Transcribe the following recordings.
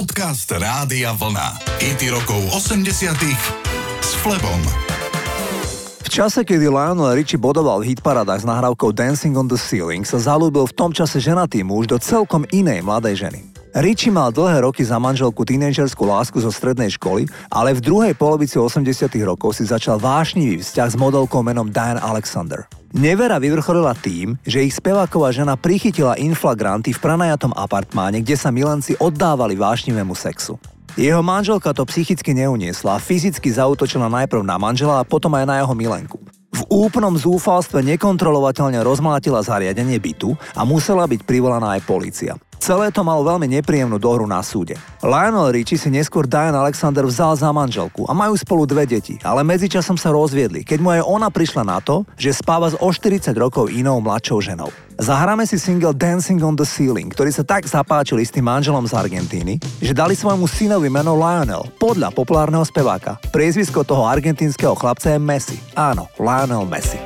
Podcast Rádia Vlna. IT rokov 80 s Flebom. V čase, kedy Lionel Richie bodoval v hitparadách s nahrávkou Dancing on the Ceiling, sa zalúbil v tom čase ženatý muž do celkom inej mladej ženy. Richie mal dlhé roky za manželku tínejdžerskú lásku zo strednej školy, ale v druhej polovici 80 rokov si začal vášnivý vzťah s modelkou menom Diane Alexander. Nevera vyvrcholila tým, že ich speváková žena prichytila inflagranty v pranajatom apartmáne, kde sa milenci oddávali vášnivému sexu. Jeho manželka to psychicky neuniesla a fyzicky zautočila najprv na manžela a potom aj na jeho milenku. V úplnom zúfalstve nekontrolovateľne rozmlátila zariadenie bytu a musela byť privolaná aj policia. Celé to malo veľmi nepríjemnú dohru na súde. Lionel Richie si neskôr Diane Alexander vzal za manželku a majú spolu dve deti, ale medzičasom sa rozviedli, keď mu aj ona prišla na to, že spáva s o 40 rokov inou mladšou ženou. Zahráme si single Dancing on the Ceiling, ktorý sa tak zapáčil tým manželom z Argentíny, že dali svojmu synovi meno Lionel, podľa populárneho speváka. Priezvisko toho argentínskeho chlapca je Messi. Áno, Lionel Messi.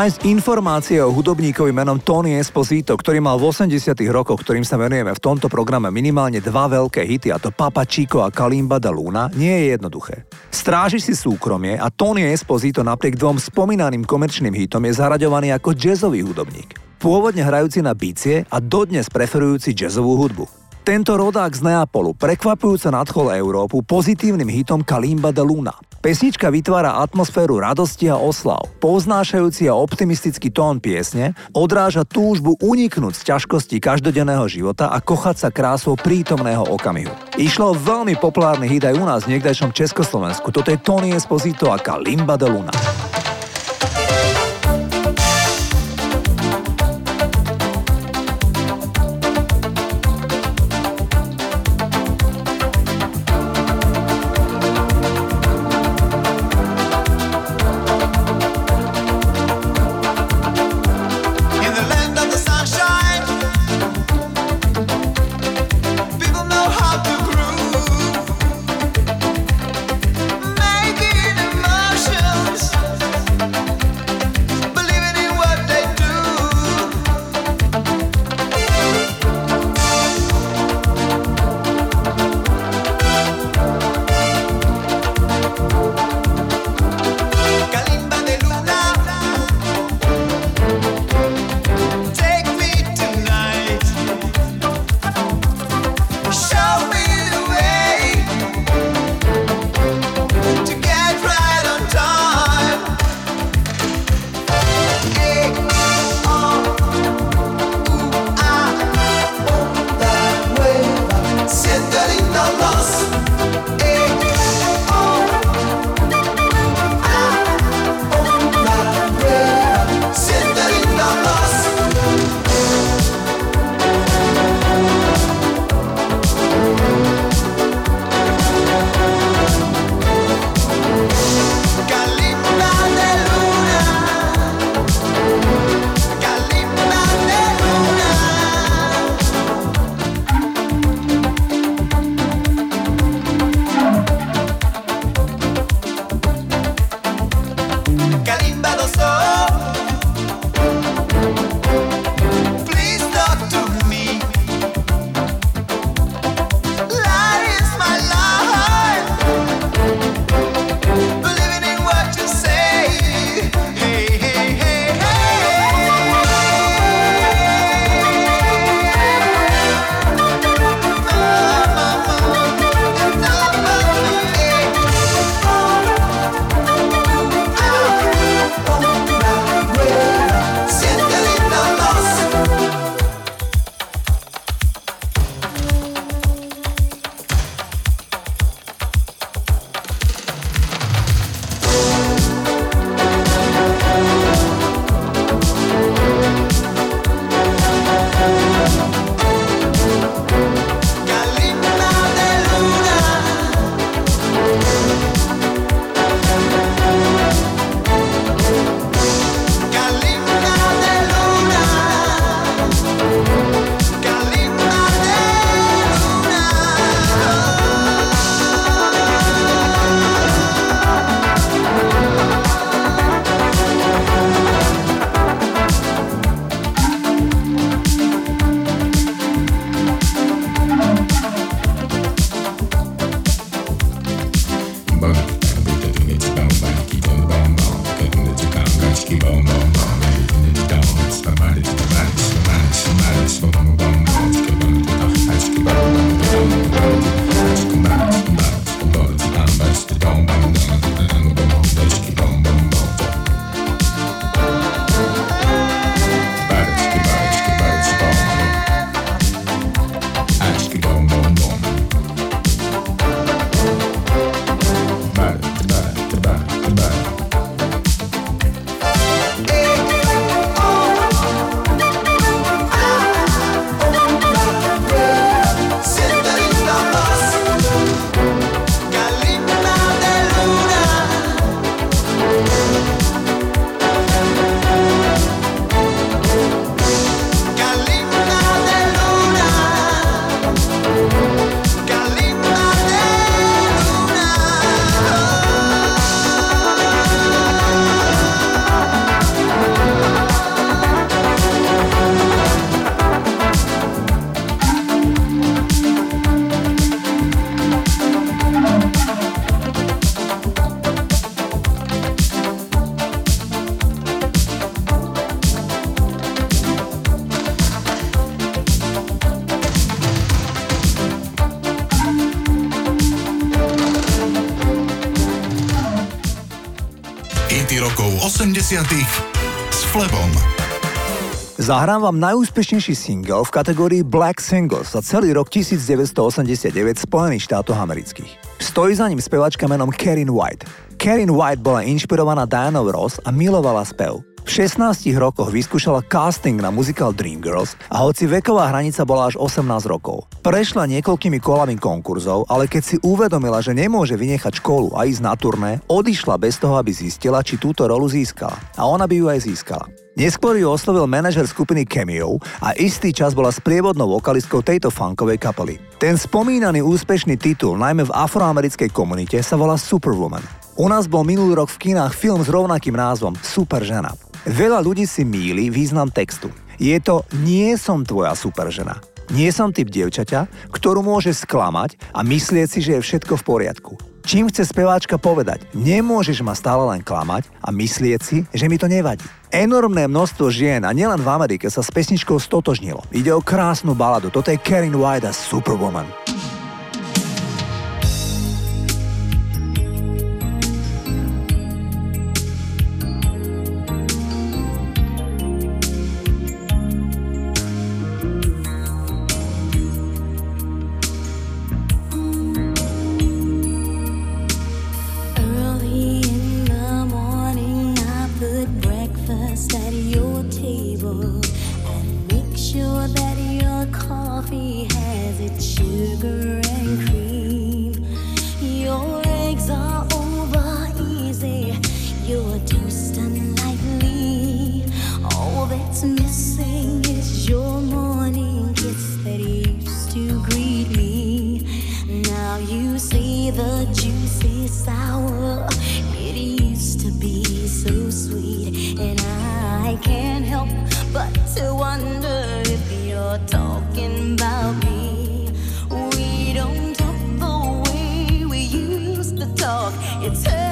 Nájsť informácie o hudobníkovi menom Tony Esposito, ktorý mal v 80 rokoch, ktorým sa venujeme v tomto programe minimálne dva veľké hity, a to Papa Chico a Kalimba da Luna, nie je jednoduché. Stráži si súkromie a Tony Esposito napriek dvom spomínaným komerčným hitom je zaraďovaný ako jazzový hudobník. Pôvodne hrajúci na bicie a dodnes preferujúci jazzovú hudbu. Tento rodák z Neapolu prekvapujúco nadchol Európu pozitívnym hitom Kalimba de Luna. Pesnička vytvára atmosféru radosti a oslav. Poznášajúci a optimistický tón piesne odráža túžbu uniknúť z ťažkosti každodenného života a kochať sa krásou prítomného okamihu. Išlo veľmi populárny hit aj u nás v niekdajšom Československu. Toto je Tony Esposito a Kalimba de Luna. Zahrám vám najúspešnejší single v kategórii Black Singles za celý rok 1989 Spojených štátoch amerických. Stojí za ním spevačka menom Karen White. Karen White bola inšpirovaná Diana Ross a milovala spev. V 16 rokoch vyskúšala casting na muzikál Dreamgirls a hoci veková hranica bola až 18 rokov. Prešla niekoľkými kolami konkurzov, ale keď si uvedomila, že nemôže vynechať školu a ísť na turné, odišla bez toho, aby zistila, či túto rolu získala. A ona by ju aj získala. Neskôr ju oslovil manažer skupiny Cameo a istý čas bola sprievodnou vokalistkou tejto funkovej kapely. Ten spomínaný úspešný titul, najmä v afroamerickej komunite, sa volá Superwoman. U nás bol minulý rok v kinách film s rovnakým názvom Super žena. Veľa ľudí si míli význam textu. Je to Nie som tvoja super žena. Nie som typ dievčaťa, ktorú môže sklamať a myslieť si, že je všetko v poriadku. Čím chce speváčka povedať? Nemôžeš ma stále len klamať a myslieť si, že mi to nevadí. Enormné množstvo žien a nielen v Amerike sa s pesničkou stotožnilo. Ide o krásnu baladu, toto je Karen White a Superwoman. talk. You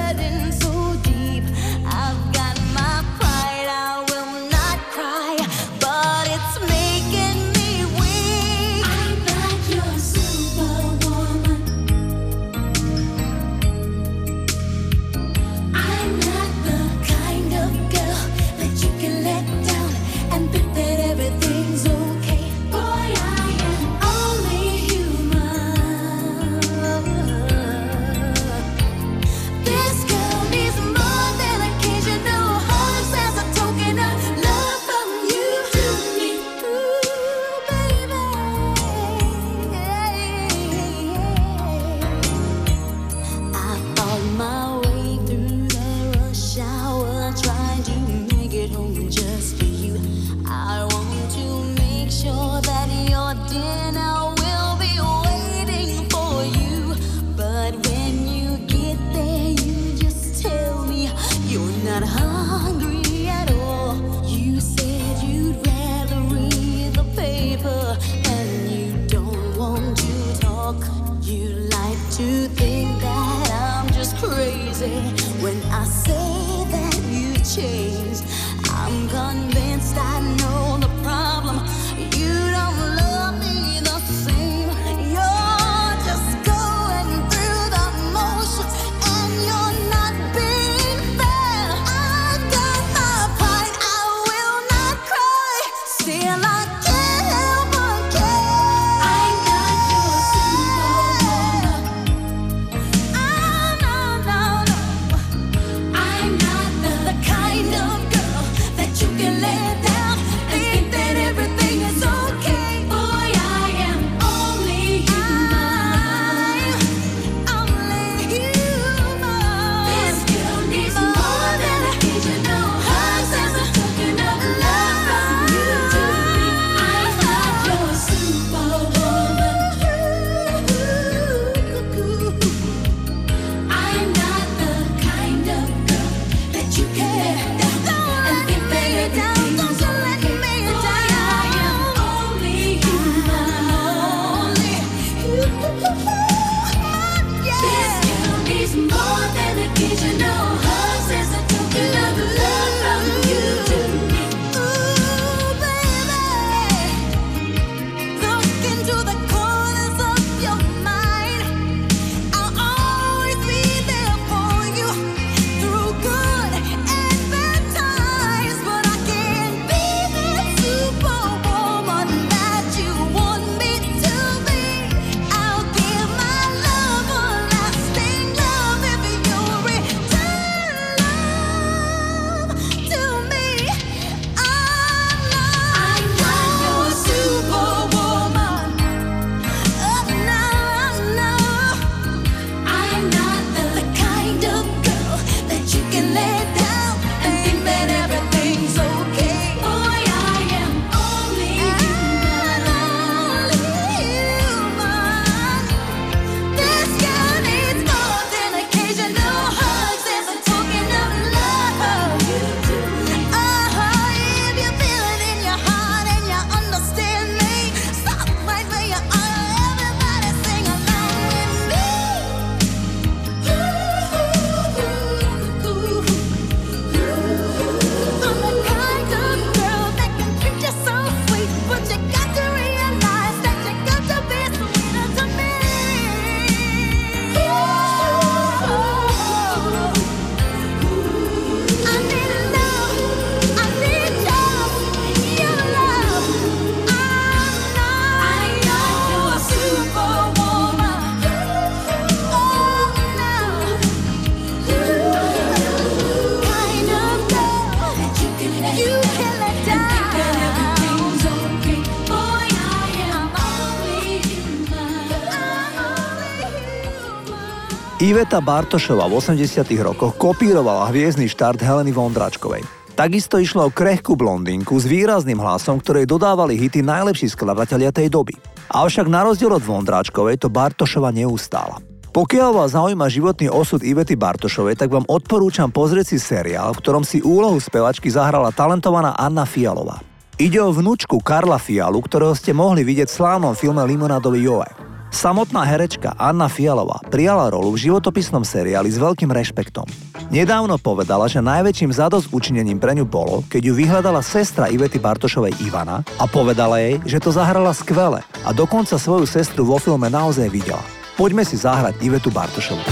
Iveta Bartošová v 80 rokoch kopírovala hviezdny štart Heleny Vondračkovej. Takisto išlo o krehkú blondinku s výrazným hlasom, ktorej dodávali hity najlepší skladatelia tej doby. Avšak na rozdiel od Vondráčkovej to Bartošova neustála. Pokiaľ vás zaujíma životný osud Ivety Bartošovej, tak vám odporúčam pozrieť si seriál, v ktorom si úlohu spevačky zahrala talentovaná Anna Fialová. Ide o vnúčku Karla Fialu, ktorého ste mohli vidieť v slávnom filme Limonádový Joe. Samotná herečka Anna Fialová prijala rolu v životopisnom seriáli s veľkým rešpektom. Nedávno povedala, že najväčším zadosť učinením pre ňu bolo, keď ju vyhľadala sestra Ivety Bartošovej Ivana a povedala jej, že to zahrala skvele a dokonca svoju sestru vo filme naozaj videla. Poďme si zahrať Ivetu Bartošovu.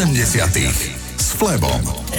80 s Flebom.